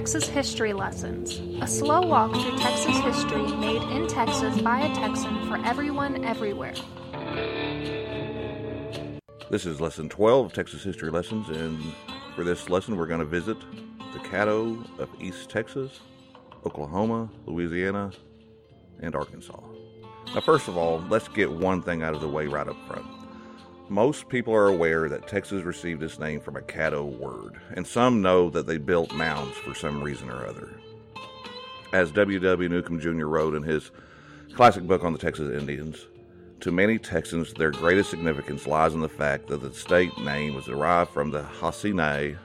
Texas History Lessons, a slow walk through Texas history made in Texas by a Texan for everyone everywhere. This is lesson 12 of Texas History Lessons, and for this lesson, we're going to visit the Caddo of East Texas, Oklahoma, Louisiana, and Arkansas. Now, first of all, let's get one thing out of the way right up front. Most people are aware that Texas received its name from a Caddo word, and some know that they built mounds for some reason or other. As W. W. Newcomb Jr. wrote in his classic book on the Texas Indians, to many Texans, their greatest significance lies in the fact that the state name was derived from the Hasinai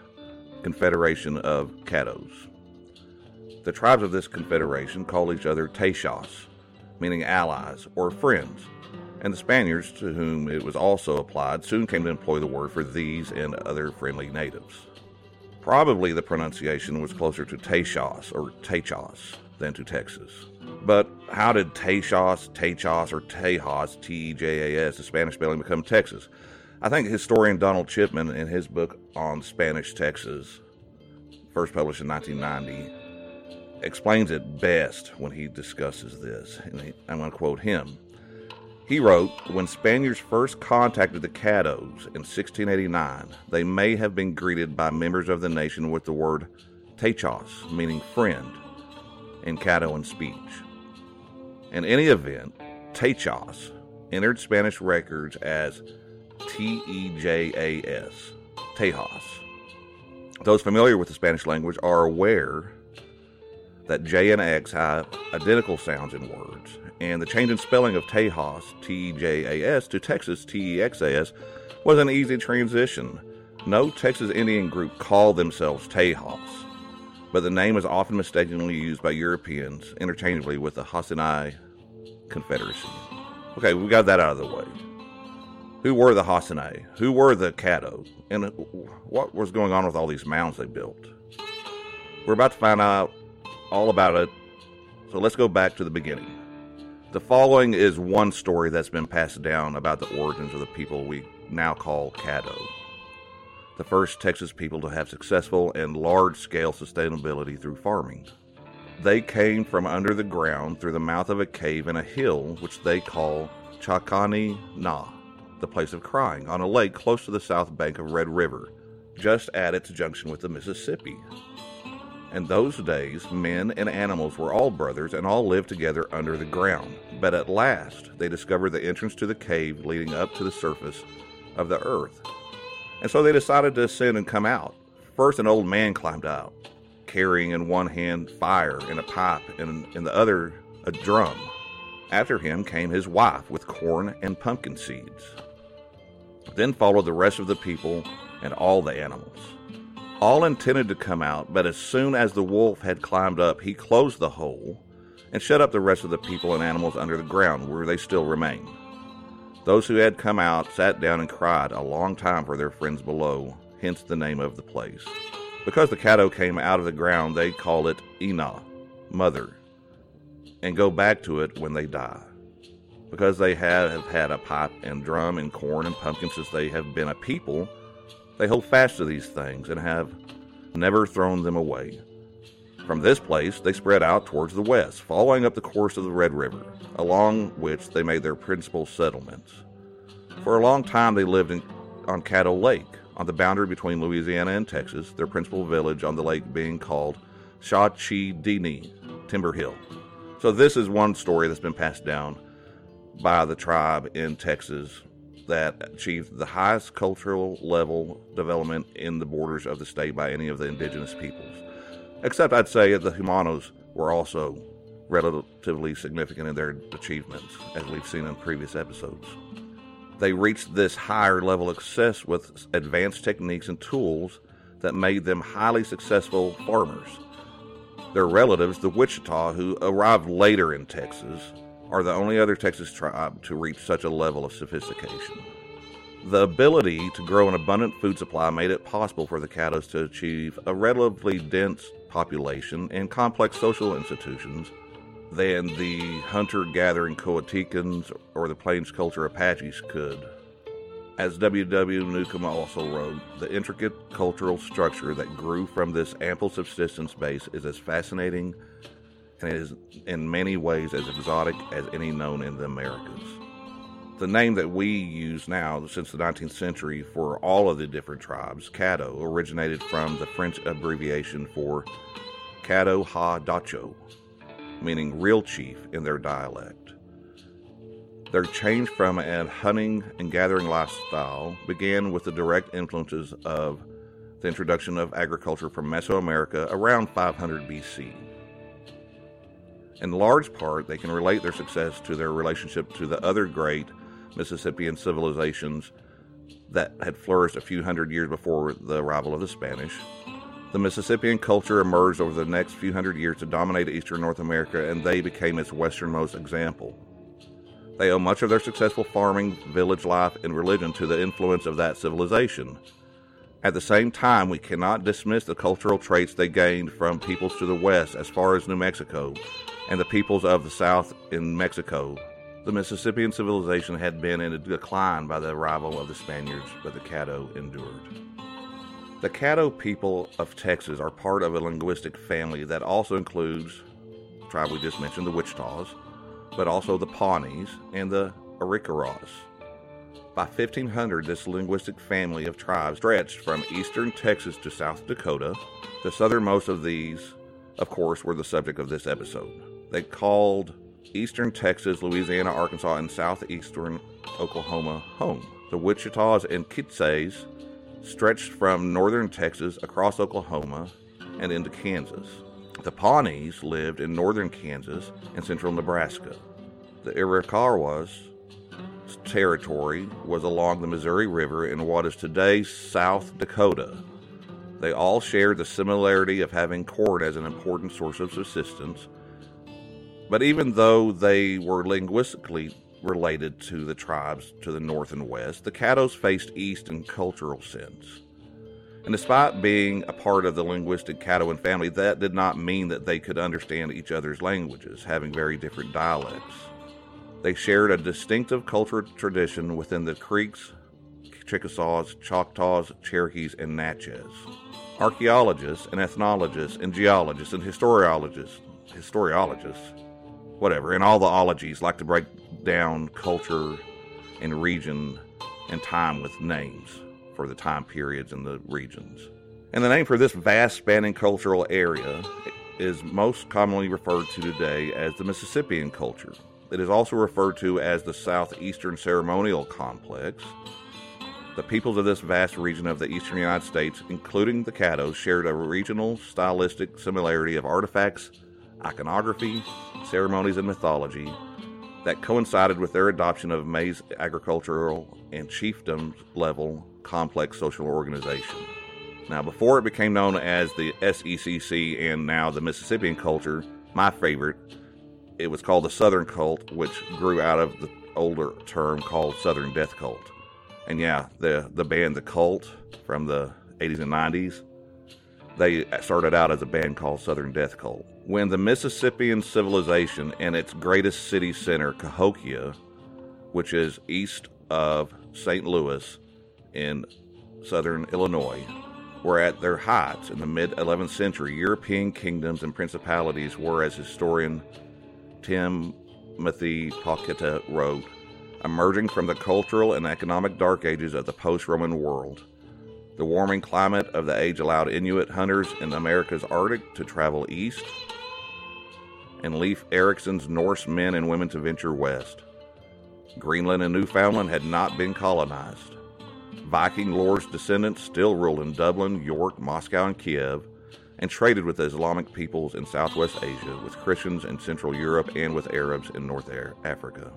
Confederation of Caddos. The tribes of this confederation called each other Tayshas, meaning allies or friends and the Spaniards, to whom it was also applied, soon came to employ the word for these and other friendly natives. Probably the pronunciation was closer to Tayshas or Taychas than to Texas. But how did Tayshas, Taychas, or Tejas, T E J A S, the Spanish spelling, become Texas? I think historian Donald Chipman, in his book on Spanish Texas, first published in 1990, explains it best when he discusses this. And I'm going to quote him. He wrote, When Spaniards first contacted the Caddos in 1689, they may have been greeted by members of the nation with the word techos, meaning friend, in Caddoan speech. In any event, techos entered Spanish records as T E J A S, Tejas. Those familiar with the Spanish language are aware that J and X have identical sounds in words, and the change in spelling of Tejas, T J A S, to Texas, T E X A S, was an easy transition. No Texas Indian group called themselves Tejas, but the name is often mistakenly used by Europeans interchangeably with the Hasinai Confederacy. Okay, we got that out of the way. Who were the Hasinai? Who were the Caddo? And what was going on with all these mounds they built? We're about to find out all about it, so let's go back to the beginning. The following is one story that's been passed down about the origins of the people we now call Caddo. The first Texas people to have successful and large scale sustainability through farming. They came from under the ground through the mouth of a cave in a hill which they call Chakani Na, the place of crying, on a lake close to the south bank of Red River, just at its junction with the Mississippi. In those days, men and animals were all brothers and all lived together under the ground. But at last, they discovered the entrance to the cave leading up to the surface of the earth. And so they decided to ascend and come out. First, an old man climbed out, carrying in one hand fire and a pipe, and in the other, a drum. After him came his wife with corn and pumpkin seeds. Then followed the rest of the people and all the animals. All intended to come out, but as soon as the wolf had climbed up, he closed the hole and shut up the rest of the people and animals under the ground, where they still remain. Those who had come out sat down and cried a long time for their friends below, hence the name of the place. Because the Caddo came out of the ground, they call it Ina, mother, and go back to it when they die. Because they have had a pipe and drum and corn and pumpkin since they have been a people, they hold fast to these things and have never thrown them away. From this place, they spread out towards the west, following up the course of the Red River, along which they made their principal settlements. For a long time, they lived in, on Caddo Lake, on the boundary between Louisiana and Texas, their principal village on the lake being called Shachidini, Timber Hill. So, this is one story that's been passed down by the tribe in Texas that achieved the highest cultural level development in the borders of the state by any of the indigenous peoples. Except I'd say the Jumanos were also relatively significant in their achievements, as we've seen in previous episodes. They reached this higher level of success with advanced techniques and tools that made them highly successful farmers. Their relatives, the Wichita, who arrived later in Texas, are the only other Texas tribe to reach such a level of sophistication. The ability to grow an abundant food supply made it possible for the Caddos to achieve a relatively dense population and complex social institutions than the hunter gathering Coahuiltecans or the Plains culture Apaches could. As W. W. Newcomb also wrote, the intricate cultural structure that grew from this ample subsistence base is as fascinating and is in many ways as exotic as any known in the Americas. The name that we use now since the 19th century for all of the different tribes, Caddo, originated from the French abbreviation for Caddo Ha Dacho, meaning real chief in their dialect. Their change from a hunting and gathering lifestyle began with the direct influences of the introduction of agriculture from Mesoamerica around 500 BC. In large part, they can relate their success to their relationship to the other great Mississippian civilizations that had flourished a few hundred years before the arrival of the Spanish. The Mississippian culture emerged over the next few hundred years to dominate eastern North America, and they became its westernmost example. They owe much of their successful farming, village life, and religion to the influence of that civilization. At the same time, we cannot dismiss the cultural traits they gained from peoples to the west as far as New Mexico and the peoples of the south in Mexico the Mississippian civilization had been in a decline by the arrival of the Spaniards, but the Caddo endured. The Caddo people of Texas are part of a linguistic family that also includes the tribe we just mentioned, the Wichitas, but also the Pawnees and the Arikaras. By 1500, this linguistic family of tribes stretched from eastern Texas to South Dakota. The southernmost of these, of course, were the subject of this episode. They called eastern Texas, Louisiana, Arkansas, and southeastern Oklahoma home. The Wichitas and Kichais stretched from northern Texas across Oklahoma and into Kansas. The Pawnees lived in northern Kansas and central Nebraska. The Iroquois territory was along the Missouri River in what is today South Dakota. They all shared the similarity of having corn as an important source of subsistence but even though they were linguistically related to the tribes to the north and west, the Caddos faced east in cultural sense. And despite being a part of the linguistic Caddoan family, that did not mean that they could understand each other's languages, having very different dialects. They shared a distinctive cultural tradition within the Creeks, Chickasaws, Choctaws, Cherokees, and Natchez. Archaeologists and ethnologists and geologists and historiologists, historiologists whatever. And all the ologies like to break down culture and region and time with names for the time periods and the regions. And the name for this vast spanning cultural area is most commonly referred to today as the Mississippian culture. It is also referred to as the Southeastern Ceremonial Complex. The peoples of this vast region of the eastern United States, including the Caddos, shared a regional stylistic similarity of artifacts, iconography, ceremonies, and mythology that coincided with their adoption of maize agricultural and chiefdom level complex social organization. Now, before it became known as the SECC and now the Mississippian culture, my favorite, it was called the Southern Cult, which grew out of the older term called Southern Death Cult. And yeah, the, the band The Cult from the 80s and 90s, they started out as a band called Southern Death Cult when the Mississippian civilization and its greatest city center, Cahokia, which is east of St. Louis in southern Illinois, were at their heights in the mid 11th century, European kingdoms and principalities were, as historian Timothy Pauketat wrote, emerging from the cultural and economic dark ages of the post Roman world. The warming climate of the age allowed Inuit hunters in America's Arctic to travel east and Leif Erikson's Norse men and women to venture west. Greenland and Newfoundland had not been colonized. Viking lords' descendants still ruled in Dublin, York, Moscow, and Kiev, and traded with Islamic peoples in Southwest Asia, with Christians in Central Europe, and with Arabs in North Africa.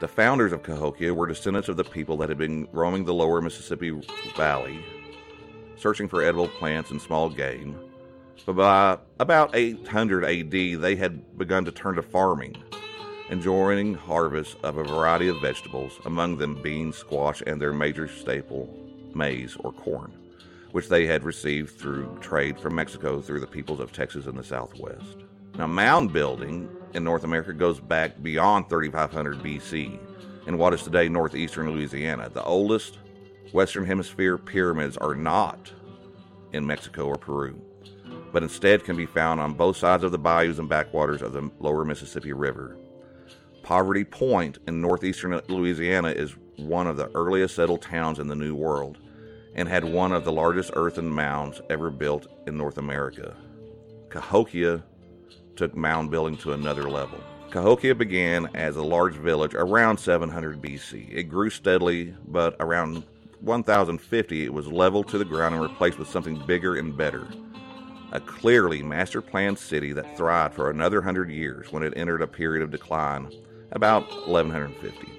The founders of Cahokia were descendants of the people that had been roaming the lower Mississippi Valley, searching for edible plants and small game, but by about 800 AD, they had begun to turn to farming, enjoying harvests of a variety of vegetables, among them beans, squash, and their major staple, maize or corn, which they had received through trade from Mexico through the peoples of Texas and the Southwest. Now, mound building in North America goes back beyond 3500 BC in what is today northeastern Louisiana. The oldest Western Hemisphere pyramids are not in Mexico or Peru, but instead can be found on both sides of the bayous and backwaters of the lower Mississippi River. Poverty Point in northeastern Louisiana is one of the earliest settled towns in the New World and had one of the largest earthen mounds ever built in North America. Cahokia took mound building to another level. Cahokia began as a large village around 700 BC. It grew steadily, but around 1050 it was leveled to the ground and replaced with something bigger and better. A clearly master planned city that thrived for another hundred years when it entered a period of decline about 1150.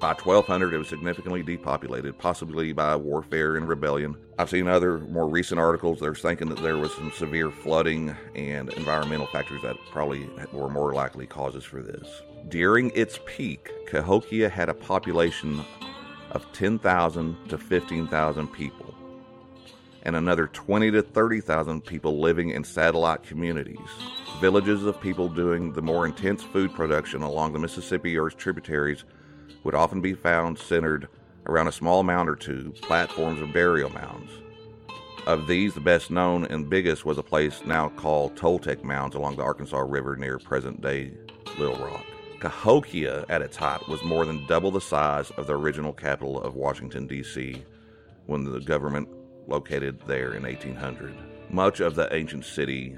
By 1200, it was significantly depopulated, possibly by warfare and rebellion. I've seen other more recent articles that are thinking that there was some severe flooding and environmental factors that probably were more likely causes for this. During its peak, Cahokia had a population of 10,000 to 15,000 people, and another 20 to 30,000 people living in satellite communities. Villages of people doing the more intense food production along the Mississippi or its tributaries would often be found centered around a small mound or two, platforms of burial mounds. Of these, the best known and biggest was a place now called Toltec Mounds along the Arkansas River near present day Little Rock. Cahokia, at its height, was more than double the size of the original capital of Washington, D.C., when the government located there in 1800. Much of the ancient city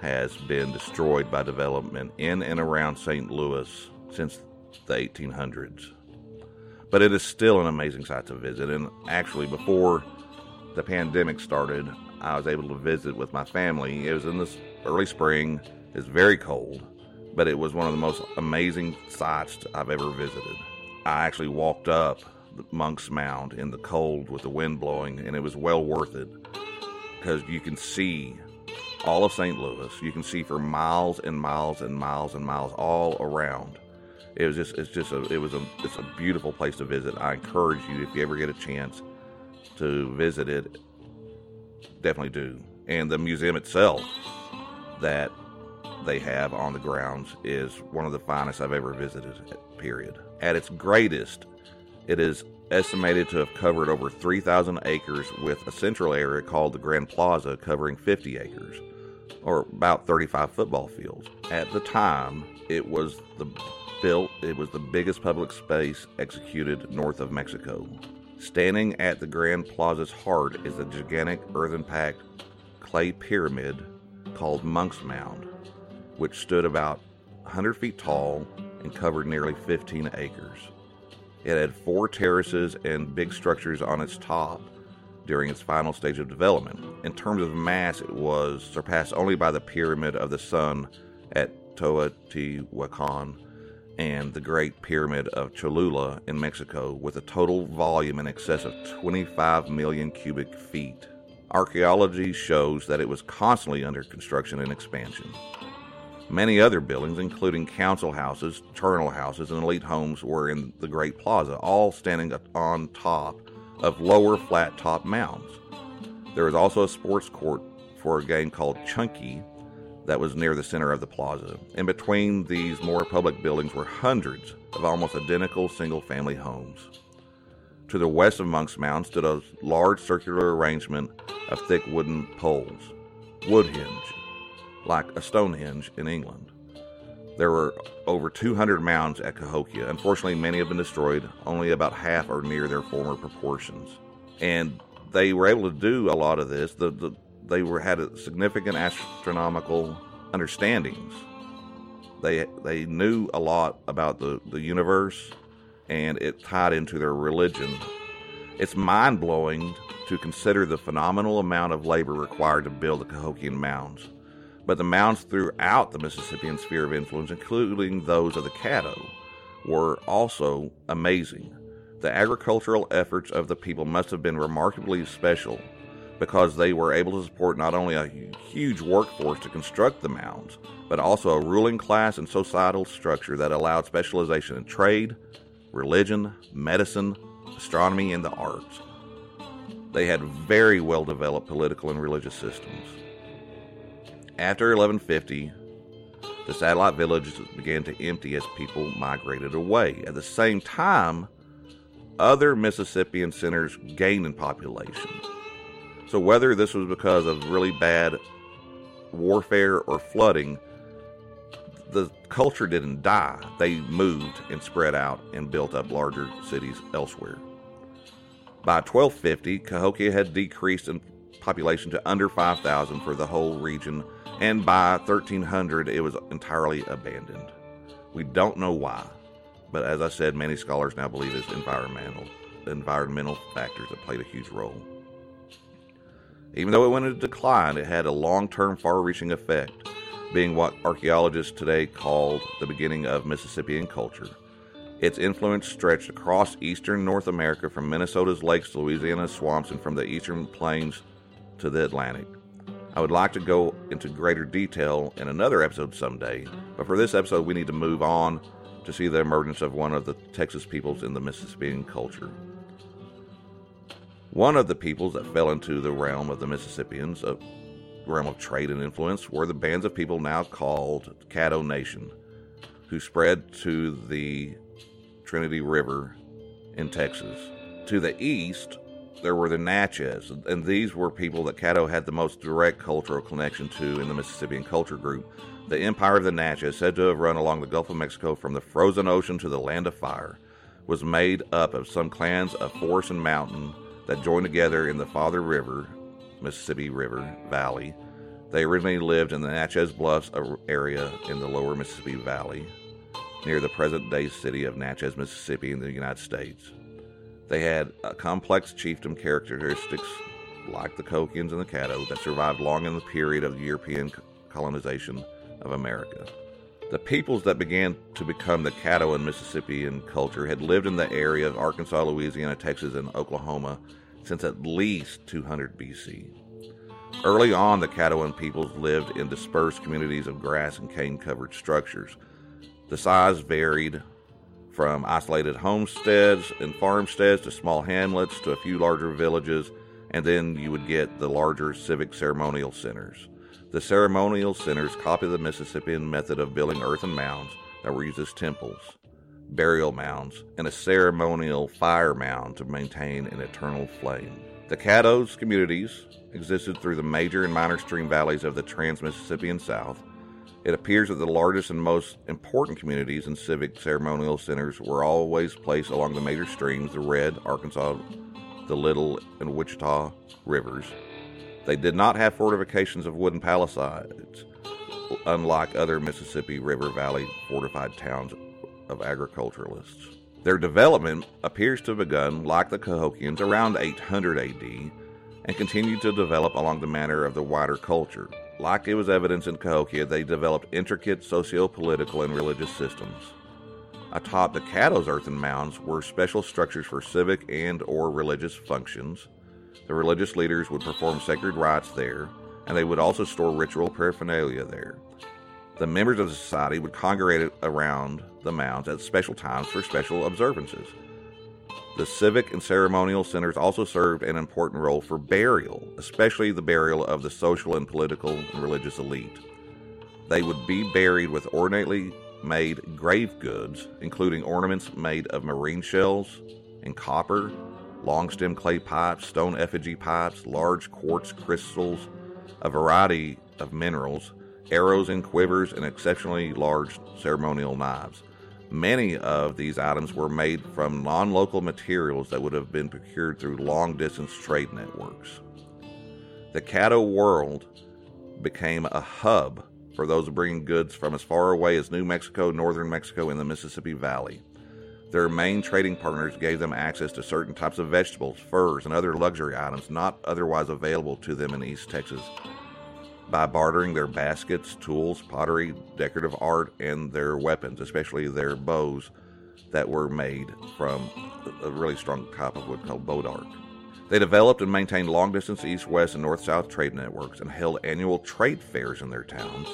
has been destroyed by development in and around St. Louis since the 1800s. But it is still an amazing site to visit. And actually, before the pandemic started, I was able to visit with my family. It was in this early spring. It's very cold, but it was one of the most amazing sights I've ever visited. I actually walked up Monk's Mound in the cold with the wind blowing, and it was well worth it because you can see all of St. Louis. You can see for miles and miles and miles and miles all around it was just it's just a it was a it's a beautiful place to visit. I encourage you if you ever get a chance to visit it, definitely do. And the museum itself that they have on the grounds is one of the finest I've ever visited. Period. At its greatest, it is estimated to have covered over 3,000 acres with a central area called the Grand Plaza covering 50 acres, or about 35 football fields. At the time, it was the built, it was the biggest public space executed north of Mexico. Standing at the Grand Plaza's heart is a gigantic earthen packed clay pyramid called Monk's Mound, which stood about 100 feet tall and covered nearly 15 acres. It had four terraces and big structures on its top during its final stage of development. In terms of mass, it was surpassed only by the Pyramid of the Sun at Teotihuacan and the Great Pyramid of Cholula in Mexico with a total volume in excess of 25 million cubic feet. Archaeology shows that it was constantly under construction and expansion. Many other buildings, including council houses, charnel houses, and elite homes, were in the Great Plaza, all standing on top of lower flat top mounds. There was also a sports court for a game called Chunky, that was near the center of the plaza. In between these more public buildings were hundreds of almost identical single family homes. To the west of Monk's Mound stood a large circular arrangement of thick wooden poles, Woodhenge, like a Stonehenge in England. There were over 200 mounds at Cahokia. Unfortunately, many have been destroyed. Only about half are near their former proportions. And they were able to do a lot of this. The, the, they were had significant astronomical understandings. They they knew a lot about the, the universe, and it tied into their religion. It's mind blowing to consider the phenomenal amount of labor required to build the Cahokian mounds. But the mounds throughout the Mississippian sphere of influence, including those of the Caddo, were also amazing. The agricultural efforts of the people must have been remarkably special because they were able to support not only a huge workforce to construct the mounds, but also a ruling class and societal structure that allowed specialization in trade, religion, medicine, astronomy, and the arts. They had very well developed political and religious systems. After 1150, the satellite villages began to empty as people migrated away. At the same time, other Mississippian centers gained in population. So, whether this was because of really bad warfare or flooding, the culture didn't die. They moved and spread out and built up larger cities elsewhere. By 1250, Cahokia had decreased in population to under 5,000 for the whole region, and by 1300, it was entirely abandoned. We don't know why, but as I said, many scholars now believe it's environmental environmental factors that played a huge role. Even though it went into decline, it had a long term, far reaching effect, being what archaeologists today call the beginning of Mississippian culture. Its influence stretched across eastern North America from Minnesota's lakes to Louisiana's swamps and from the eastern plains to the Atlantic. I would like to go into greater detail in another episode someday, but for this episode, we need to move on to see the emergence of one of the Texas peoples in the Mississippian culture. One of the peoples that fell into the realm of the Mississippians, a realm of trade and influence, were the bands of people now called Caddo Nation, who spread to the Trinity River in Texas. To the east, there were the Natchez, and these were people that Caddo had the most direct cultural connection to in the Mississippian culture group. The empire of the Natchez, said to have run along the Gulf of Mexico from the frozen ocean to the land of fire, was made up of some clans of forest and mountain that joined together in the Father River, Mississippi River Valley. They originally lived in the Natchez Bluffs area in the lower Mississippi Valley, near the present day city of Natchez, Mississippi, in the United States. They had uh, complex chiefdom characteristics like the Cahokians and the Caddo that survived long in the period of European colonization of America. The peoples that began to become the Caddo and Mississippian culture had lived in the area of Arkansas, Louisiana, Texas, and Oklahoma since at least 200 BC. Early on, the Caddoan peoples lived in dispersed communities of grass and cane covered structures. The size varied from isolated homesteads and farmsteads to small hamlets to a few larger villages, and then you would get the larger civic ceremonial centers. The ceremonial centers copy the Mississippian method of building earthen mounds that were used as temples, burial mounds, and a ceremonial fire mound to maintain an eternal flame. The Caddos communities existed through the major and minor stream valleys of the Trans Mississippian South. It appears that the largest and most important communities and civic ceremonial centers were always placed along the major streams the Red, Arkansas, the Little, and Wichita rivers, they did not have fortifications of wooden palisades, unlike other Mississippi River Valley fortified towns of agriculturalists. Their development appears to have begun, like the Cahokians, around 800 AD and continued to develop along the manner of the wider culture. Like it was evidence in Cahokia, they developed intricate socio political and religious systems. Atop the Caddo's earthen mounds were special structures for civic and or religious functions, the religious leaders would perform sacred rites there, and they would also store ritual paraphernalia there. The members of the society would congregate around the mounds at special times for special observances. The civic and ceremonial centers also served an important role for burial, especially the burial of the social and political and religious elite. They would be buried with ornately made grave goods, including ornaments made of marine shells and copper, long stem clay pipes, stone effigy pipes, large quartz crystals, a variety of minerals, arrows and quivers, and exceptionally large ceremonial knives. Many of these items were made from non local materials that would have been procured through long distance trade networks. The Caddo world became a hub for those bringing goods from as far away as New Mexico, northern Mexico, and the Mississippi Valley. Their main trading partners gave them access to certain types of vegetables, furs, and other luxury items not otherwise available to them in East Texas by bartering their baskets, tools, pottery, decorative art, and their weapons, especially their bows that were made from a really strong type of wood called bodark. They developed and maintained long distance east west and north south trade networks and held annual trade fairs in their towns.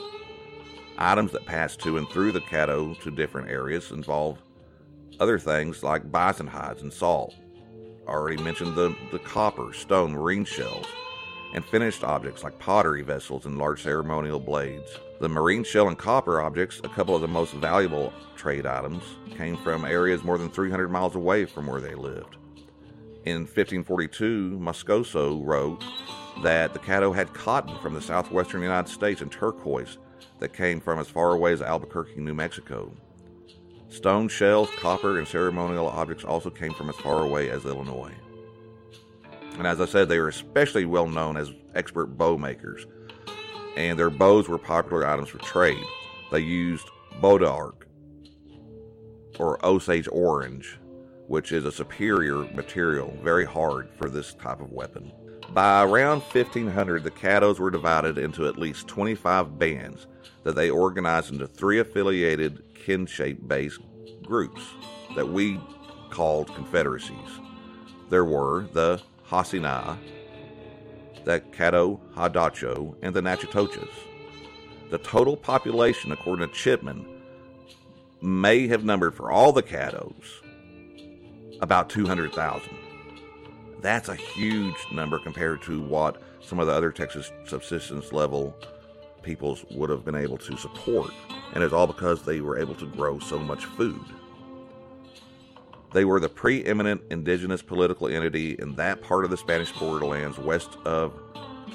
Items that passed to and through the Caddo to different areas involved other things like bison hides and salt. I already mentioned the, the copper, stone, marine shells, and finished objects like pottery vessels and large ceremonial blades. The marine shell and copper objects, a couple of the most valuable trade items, came from areas more than 300 miles away from where they lived. In 1542, Moscoso wrote that the Caddo had cotton from the southwestern United States and turquoise that came from as far away as Albuquerque, New Mexico. Stone shells, copper, and ceremonial objects also came from as far away as Illinois. And as I said, they were especially well known as expert bow makers, and their bows were popular items for trade. They used bodark, or Osage orange, which is a superior material, very hard for this type of weapon. By around 1500, the Caddos were divided into at least 25 bands that they organized into three affiliated kinship based groups that we called confederacies. There were the Hasinai, the Caddo Hadacho, and the Natchitoches. The total population, according to Chipman, may have numbered for all the Caddos about 200,000. That's a huge number compared to what some of the other Texas subsistence level peoples would have been able to support. And it's all because they were able to grow so much food. They were the preeminent indigenous political entity in that part of the Spanish borderlands west of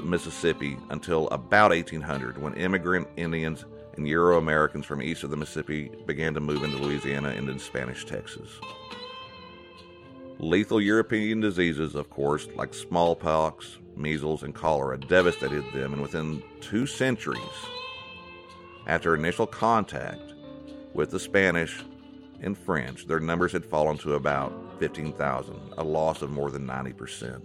Mississippi until about 1800 when immigrant Indians and Euro Americans from east of the Mississippi began to move into Louisiana and into Spanish Texas. Lethal European diseases, of course, like smallpox, measles, and cholera, devastated them, and within two centuries after initial contact with the Spanish and French, their numbers had fallen to about 15,000, a loss of more than 90%.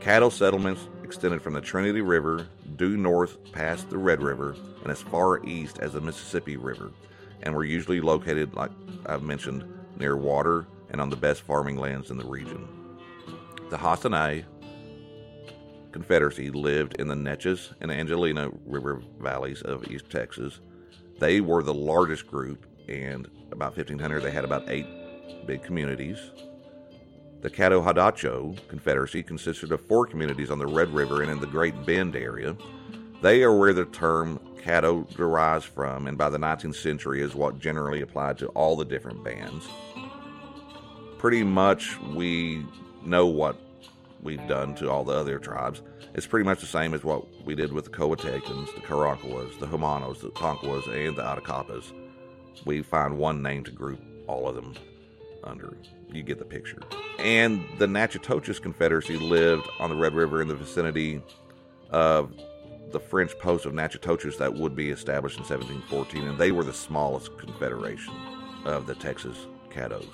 Caddo settlements extended from the Trinity River due north past the Red River and as far east as the Mississippi River, and were usually located, like I've mentioned, near water and on the best farming lands in the region. The Hasinai Confederacy lived in the Neches and Angelina River valleys of East Texas. They were the largest group, and about 1500 they had about eight big communities. The Caddo Hadacho Confederacy consisted of four communities on the Red River and in the Great Bend area. They are where the term Caddo derives from, and by the 19th century is what generally applied to all the different bands. Pretty much, we know what we've done to all the other tribes. It's pretty much the same as what we did with the Coahuiltecans, the Karankawas, the Jumanos, the Tonkawas, and the Attakapas. We find one name to group all of them under. You get the picture. And the Natchitoches Confederacy lived on the Red River in the vicinity of the French post of Natchitoches that would be established in 1714, and they were the smallest confederation of the Texas Caddos.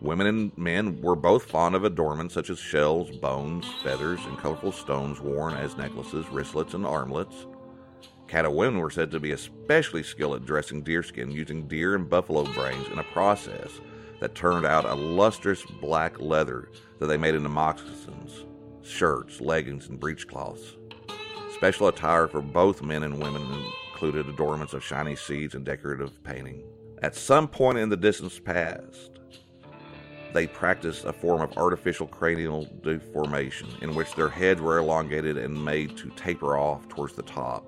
Women and men were both fond of adornments such as shells, bones, feathers, and colorful stones worn as necklaces, wristlets, and armlets. Caddo women were said to be especially skilled at dressing deerskin using deer and buffalo brains in a process that turned out a lustrous black leather that they made into moccasins, shirts, leggings, and breechcloths. Special attire for both men and women included adornments of shiny seeds and decorative painting. At some point in the distant past, they practiced a form of artificial cranial deformation in which their heads were elongated and made to taper off towards the top.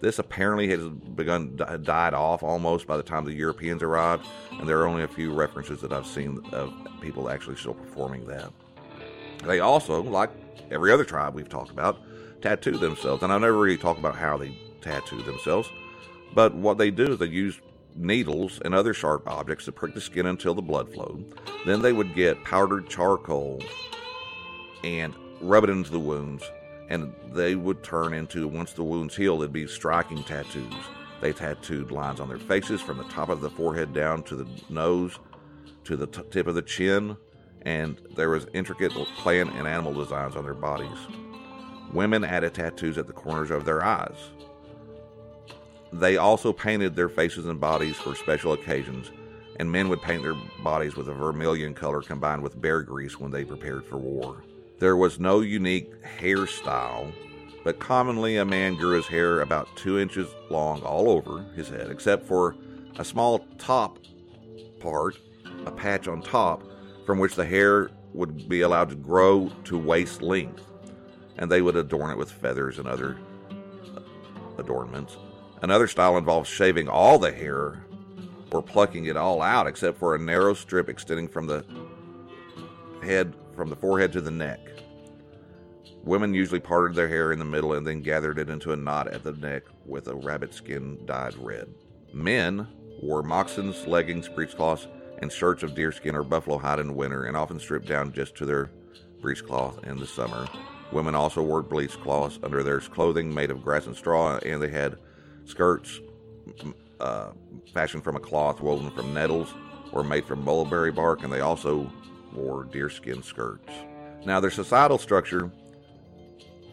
This apparently has begun died off almost by the time the Europeans arrived, and there are only a few references that I've seen of people actually still performing that. They also, like every other tribe we've talked about, tattoo themselves, and I never really talk about how they tattoo themselves, but what they do is they use needles and other sharp objects to prick the skin until the blood flowed. Then they would get powdered charcoal and rub it into the wounds, and they would turn into, once the wounds healed, it'd be striking tattoos. They tattooed lines on their faces from the top of the forehead down to the nose, to the t- tip of the chin, and there was intricate plant and animal designs on their bodies. Women added tattoos at the corners of their eyes. They also painted their faces and bodies for special occasions, and men would paint their bodies with a vermilion color combined with bear grease when they prepared for war. There was no unique hairstyle, but commonly a man grew his hair about two inches long all over his head, except for a small top part, a patch on top, from which the hair would be allowed to grow to waist length, and they would adorn it with feathers and other adornments. Another style involves shaving all the hair or plucking it all out except for a narrow strip extending from the head from the forehead to the neck. Women usually parted their hair in the middle and then gathered it into a knot at the neck with a rabbit skin dyed red. Men wore moccasins, leggings, breechcloths, and shirts of deerskin or buffalo hide in winter and often stripped down just to their breechcloth in the summer. Women also wore breechcloths under their clothing made of grass and straw, and they had skirts uh, fashioned from a cloth woven from nettles or made from mulberry bark, and they also wore deerskin skirts. Now, their societal structure,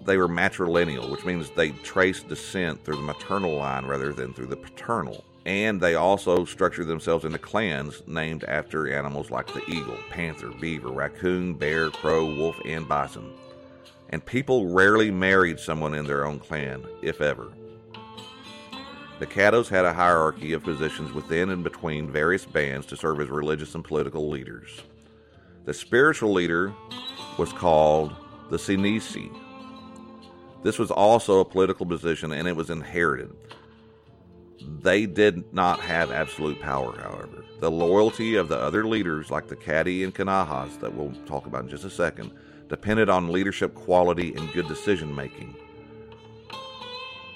they were matrilineal, which means they traced descent through the maternal line rather than through the paternal. And they also structured themselves into clans named after animals like the eagle, panther, beaver, raccoon, bear, crow, wolf, and bison. And people rarely married someone in their own clan, if ever. The Caddos had a hierarchy of positions within and between various bands to serve as religious and political leaders. The spiritual leader was called the Sinisi. This was also a political position and it was inherited. They did not have absolute power, however. The loyalty of the other leaders, like the Cadi and Kanahas, that we'll talk about in just a second, depended on leadership quality and good decision making.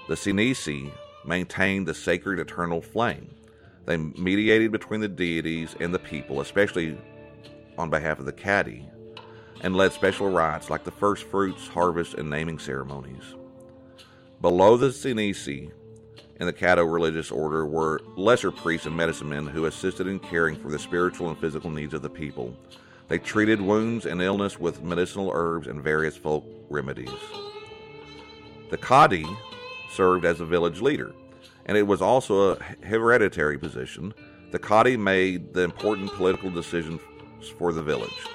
The Sinisi maintained the sacred eternal flame. They mediated between the deities and the people, especially on behalf of the Cadi, and led special rites like the first fruits, harvest, and naming ceremonies. Below the Sinisi in the Caddo religious order were lesser priests and medicine men who assisted in caring for the spiritual and physical needs of the people. They treated wounds and illness with medicinal herbs and various folk remedies. The Cadi served as a village leader, and it was also a hereditary position. The Cadi made the important political decisions for the village.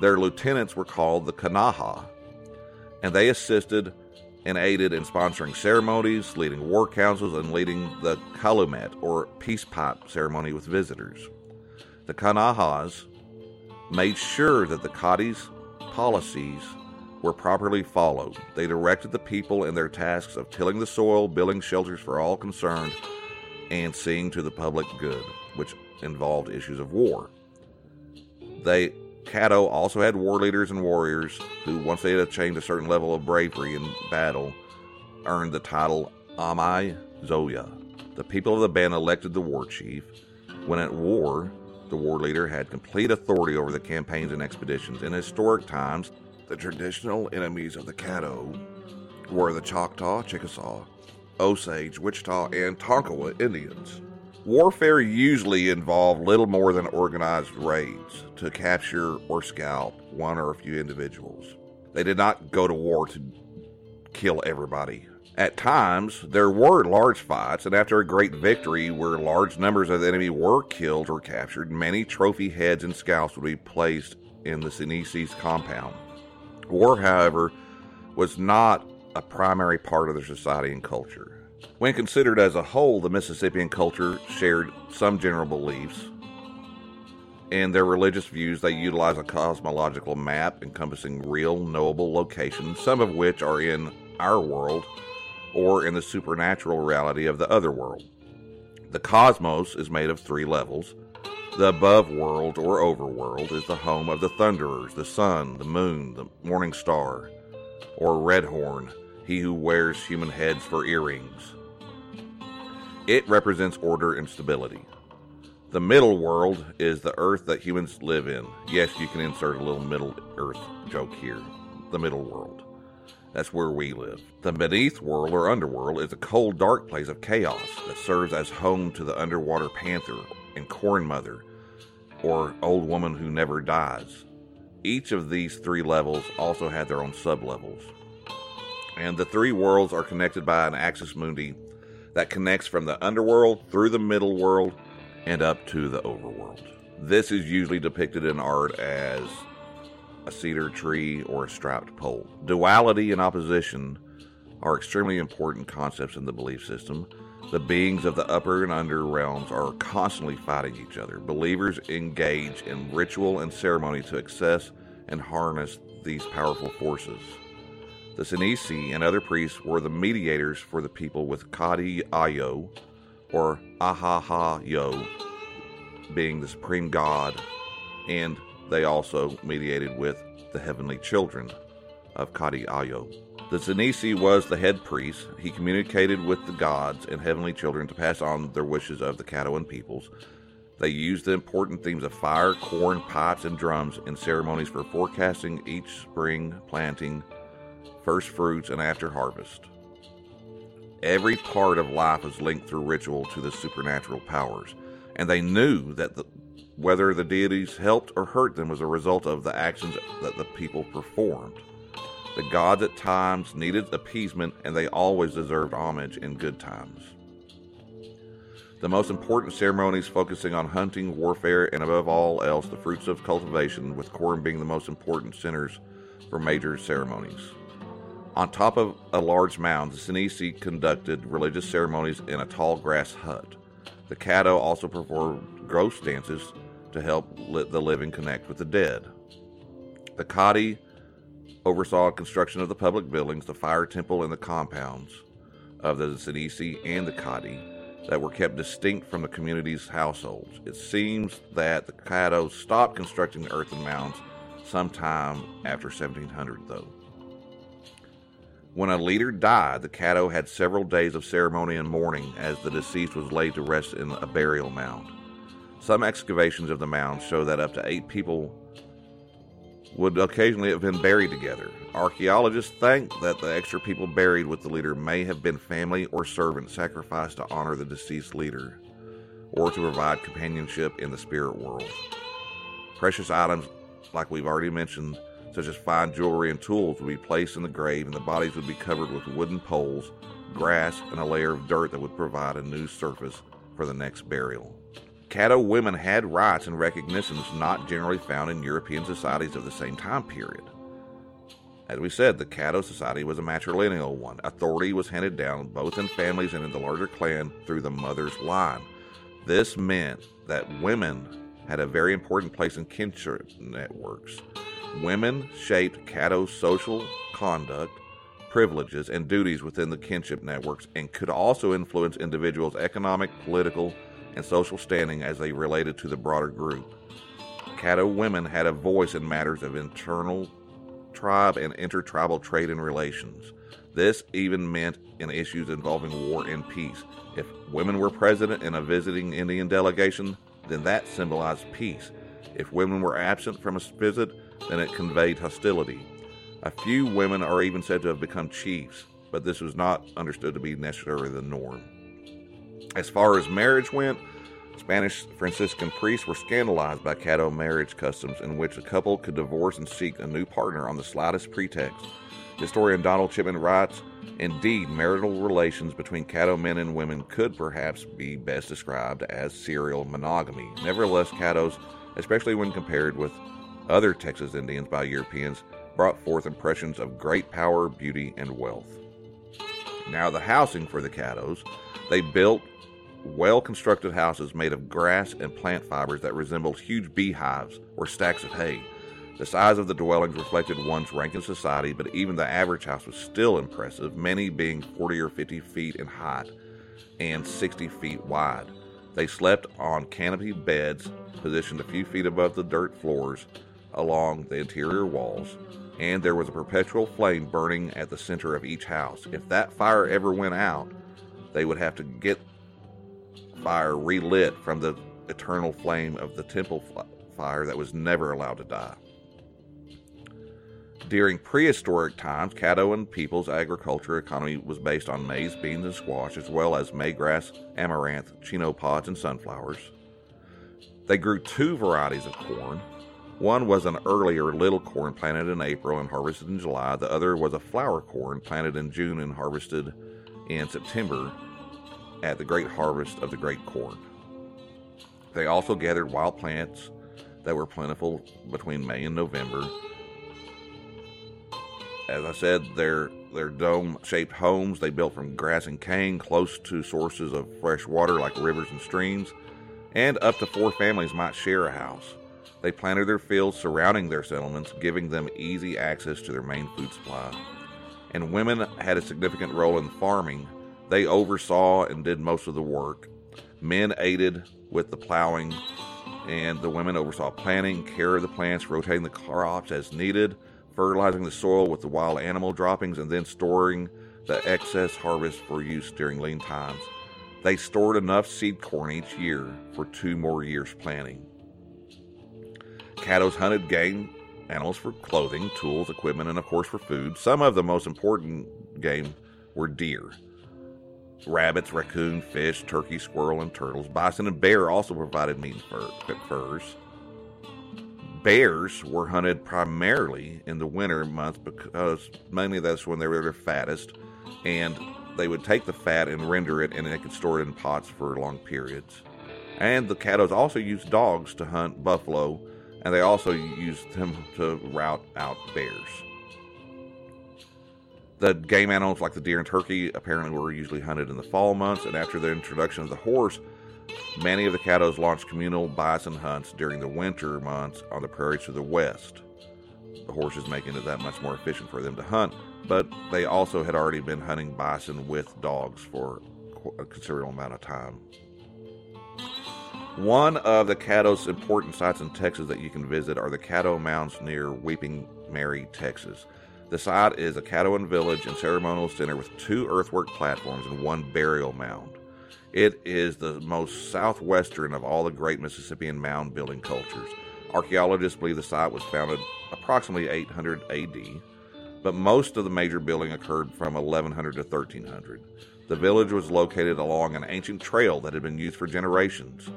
Their lieutenants were called the Kanaha, and they assisted and aided in sponsoring ceremonies, leading war councils, and leading the Calumet, or peace pipe ceremony with visitors. The Kanahas made sure that the Cadi's policies were properly followed. They directed the people in their tasks of tilling the soil, building shelters for all concerned, and seeing to the public good, which involved issues of war. They Caddo also had war leaders and warriors who, once they had attained a certain level of bravery in battle, earned the title Amai Zoya. The people of the band elected the war chief. When at war, the war leader had complete authority over the campaigns and expeditions. In historic times, the traditional enemies of the Caddo were the Choctaw, Chickasaw, Osage, Wichita, and Tonkawa Indians. Warfare usually involved little more than organized raids to capture or scalp one or a few individuals. They did not go to war to kill everybody. At times, there were large fights, and after a great victory where large numbers of the enemy were killed or captured, many trophy heads and scalps would be placed in the Sinisi's compound. War, however, was not a primary part of their society and culture. When considered as a whole, the Mississippian culture shared some general beliefs. In their religious views, they utilize a cosmological map encompassing real, knowable locations, some of which are in our world or in the supernatural reality of the other world. The cosmos is made of three levels. The above world or overworld is the home of the thunderers, the sun, the moon, the morning star, or redhorn, he who wears human heads for earrings. It represents order and stability. The middle world is the earth that humans live in. Yes, you can insert a little middle earth joke here. The middle world. That's where we live. The beneath world or underworld is a cold, dark place of chaos that serves as home to the underwater panther and corn mother, or old woman who never dies. Each of these three levels also had their own sublevels. And the three worlds are connected by an axis mundi that connects from the underworld through the middle world and up to the overworld. This is usually depicted in art as a cedar tree or a striped pole. Duality and opposition are extremely important concepts in the belief system. The beings of the upper and under realms are constantly fighting each other. Believers engage in ritual and ceremony to access and harness these powerful forces. The Senisi and other priests were the mediators for the people with Kadi Ayo, or Ahaha-Yo, being the supreme god, and they also mediated with the heavenly children of Kadi Ayo. The Zenisi was the head priest. He communicated with the gods and heavenly children to pass on their wishes of the Caddoan peoples. They used the important themes of fire, corn, pipes, and drums in ceremonies for forecasting each spring planting, first fruits, and after harvest. Every part of life is linked through ritual to the supernatural powers, and they knew that the, whether the deities helped or hurt them was a result of the actions that the people performed. The gods at times needed appeasement, and they always deserved homage in good times. The most important ceremonies focusing on hunting, warfare, and above all else, the fruits of cultivation, with corn being the most important centers for major ceremonies. On top of a large mound, the Senisi conducted religious ceremonies in a tall grass hut. The Caddo also performed ghost dances to help the living connect with the dead. The Kadi oversaw construction of the public buildings, the fire temple, and the compounds of the Senisi and the Kadi that were kept distinct from the community's households. It seems that the Caddo stopped constructing earthen mounds sometime after 1700, though. When a leader died, the Caddo had several days of ceremony and mourning as the deceased was laid to rest in a burial mound. Some excavations of the mound show that up to eight people would occasionally have been buried together. Archaeologists think that the extra people buried with the leader may have been family or servants sacrificed to honor the deceased leader or to provide companionship in the spirit world. Precious items, like we've already mentioned, such as fine jewelry and tools, would be placed in the grave, and the bodies would be covered with wooden poles, grass, and a layer of dirt that would provide a new surface for the next burial. Caddo women had rights and recognitions not generally found in European societies of the same time period. As we said, the Caddo society was a matrilineal one. Authority was handed down both in families and in the larger clan through the mother's line. This meant that women had a very important place in kinship networks. Women shaped Caddo's social conduct, privileges, and duties within the kinship networks and could also influence individuals' economic, political, and social standing as they related to the broader group. Caddo women had a voice in matters of internal tribe and intertribal trade and relations. This even meant in issues involving war and peace. If women were present in a visiting Indian delegation, then that symbolized peace. If women were absent from a visit, then it conveyed hostility. A few women are even said to have become chiefs, but this was not understood to be necessarily the norm. As far as marriage went, Spanish Franciscan priests were scandalized by Caddo marriage customs in which a couple could divorce and seek a new partner on the slightest pretext. Historian Donald Chipman writes Indeed, marital relations between Caddo men and women could perhaps be best described as serial monogamy. Nevertheless, Caddos, especially when compared with other Texas Indians by Europeans, brought forth impressions of great power, beauty, and wealth. Now, the housing for the Caddos, they built well constructed houses made of grass and plant fibers that resembled huge beehives or stacks of hay. The size of the dwellings reflected one's rank in society, but even the average house was still impressive, many being 40 or 50 feet in height and 60 feet wide. They slept on canopy beds positioned a few feet above the dirt floors along the interior walls, and there was a perpetual flame burning at the center of each house. If that fire ever went out, they would have to get fire relit from the eternal flame of the temple fire that was never allowed to die. During prehistoric times, Caddoan people's agriculture economy was based on maize, beans, and squash, as well as maygrass, amaranth, chenopods, and sunflowers. They grew two varieties of corn. One was an earlier little corn planted in April and harvested in July. The other was a flour corn planted in June and harvested in September at the great harvest of the great corn. They also gathered wild plants that were plentiful between May and November. As I said, their their dome-shaped homes they built from grass and cane close to sources of fresh water like rivers and streams, and up to four families might share a house. They planted their fields surrounding their settlements, giving them easy access to their main food supply. and women had a significant role in farming. They oversaw and did most of the work. Men aided with the plowing, and the women oversaw planting, care of the plants, rotating the crops as needed, fertilizing the soil with the wild animal droppings, and then storing the excess harvest for use during lean times. They stored enough seed corn each year for two more years' planting. Caddos hunted game animals for clothing, tools, equipment, and of course for food. Some of the most important game were deer. Rabbits, raccoon, fish, turkey, squirrel, and turtles. Bison and bear also provided meat and fur, furs. Bears were hunted primarily in the winter months because mainly that's when they were their fattest, and they would take the fat and render it, and they could store it in pots for long periods. And the Caddos also used dogs to hunt buffalo, and they also used them to rout out bears. The game animals like the deer and turkey apparently were usually hunted in the fall months, and after the introduction of the horse, many of the Caddos launched communal bison hunts during the winter months on the prairies to the west. The horses making it that much more efficient for them to hunt, but they also had already been hunting bison with dogs for a considerable amount of time. One of the Caddo's important sites in Texas that you can visit are the Caddo Mounds near Weeping Mary, Texas. The site is a Caddoan village and ceremonial center with two earthwork platforms and one burial mound. It is the most southwestern of all the great Mississippian mound building cultures. Archaeologists believe the site was founded approximately 800 AD but most of the major building occurred from 1100 to 1300. The village was located along an ancient trail that had been used for generations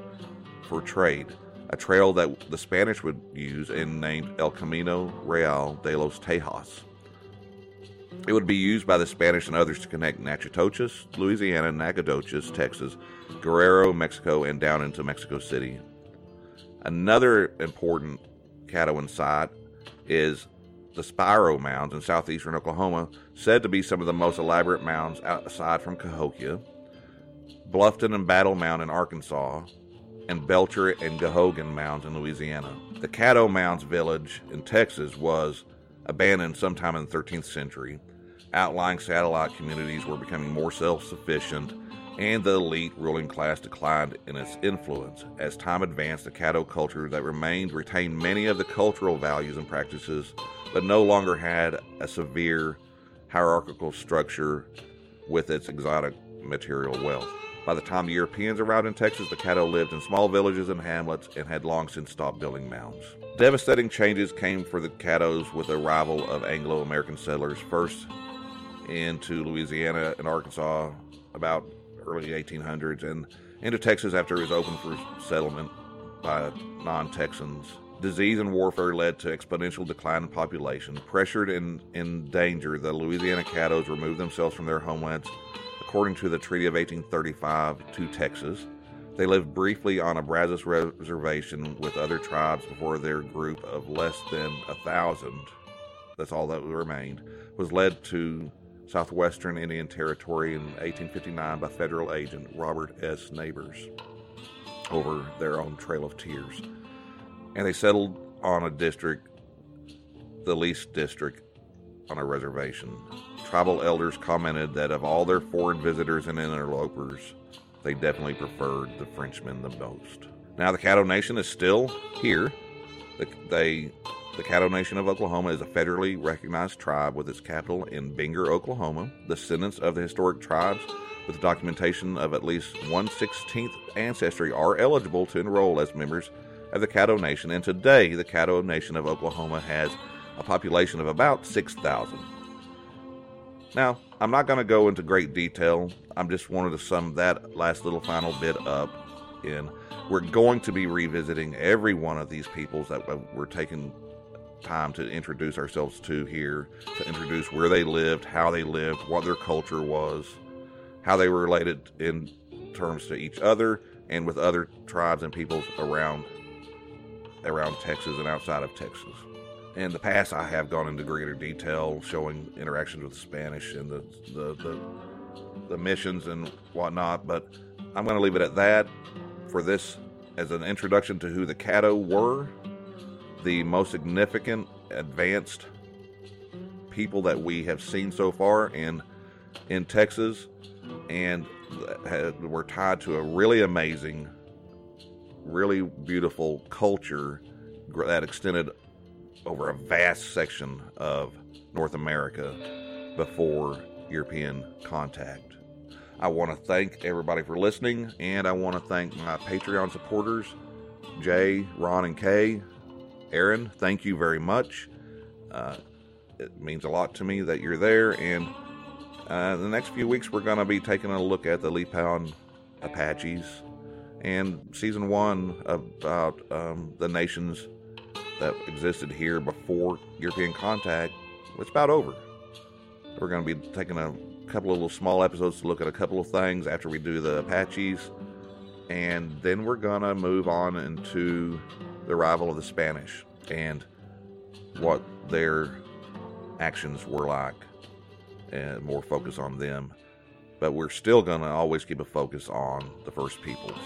for trade, a trail that the Spanish would use and named El Camino Real de los Tejas. It would be used by the Spanish and others to connect Natchitoches, Louisiana, Nacogdoches, Texas, Guerrero, Mexico, and down into Mexico City. Another important Caddoan site is the Spiro Mounds in southeastern Oklahoma, said to be some of the most elaborate mounds aside from Cahokia, Bluffton and Battle Mound in Arkansas, and Belcher and Gahagan Mounds in Louisiana. The Caddo Mounds village in Texas was abandoned sometime in the 13th century. Outlying satellite communities were becoming more self sufficient, and the elite ruling class declined in its influence. As time advanced, the Caddo culture that remained retained many of the cultural values and practices but no longer had a severe hierarchical structure with its exotic material wealth. By the time the Europeans arrived in Texas, the Caddo lived in small villages and hamlets and had long since stopped building mounds. Devastating changes came for the Caddos with the arrival of Anglo American settlers, first into Louisiana and Arkansas about early 1800s, and into Texas after it was opened for settlement by non Texans Disease and warfare led to exponential decline in population. Pressured and in danger, the Louisiana Caddos removed themselves from their homelands according to the Treaty of 1835 to Texas. They lived briefly on a Brazos reservation with other tribes before their group of less than a thousand, that's all that remained, was led to southwestern Indian Territory in 1859 by federal agent Robert S. Neighbors over their own Trail of Tears and they settled on a district, the Leased District, on a reservation. Tribal elders commented that of all their foreign visitors and interlopers, they definitely preferred the Frenchmen the most. Now, the Caddo Nation is still here. The, they, the Caddo Nation of Oklahoma is a federally recognized tribe with its capital in Binger, Oklahoma. Descendants of the historic tribes with documentation of at least 116th ancestry are eligible to enroll as members of the Caddo Nation, and today the Caddo Nation of Oklahoma has a population of about 6,000. Now, I'm not going to go into great detail. I'm just wanted to sum that last little final bit up in. We're going to be revisiting every one of these peoples that we're taking time to introduce ourselves to here, to introduce where they lived, how they lived, what their culture was, how they were related in terms to each other and with other tribes and peoples around around Texas and outside of Texas. In the past, I have gone into greater detail, showing interactions with the Spanish and the the, the, the missions and whatnot, but I'm going to leave it at that for this as an introduction to who the Caddo were, the most significant advanced people that we have seen so far in in Texas, and had, we're tied to a really amazing, really beautiful culture that extended over a vast section of North America before European contact. I want to thank everybody for listening, and I want to thank my Patreon supporters, Jay, Ron, and Kay. Aaron, thank you very much. Uh, it means a lot to me that you're there, and uh, the next few weeks we're going to be taking a look at the Lipan Apaches and season one about um, the nations that existed here before European contact. It's about over. We're going to be taking a couple of little small episodes to look at a couple of things after we do the Apaches, and then we're going to move on into the arrival of the Spanish and what their actions were like, and more focus on them. But we're still going to always keep a focus on the First Peoples.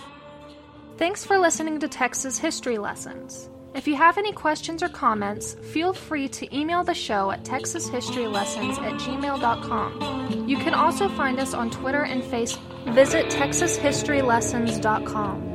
Thanks for listening to Texas History Lessons. If you have any questions or comments, feel free to email the show at texashistorylessons at gmail.com. You can also find us on Twitter and Facebook. Visit texashistorylessons.com.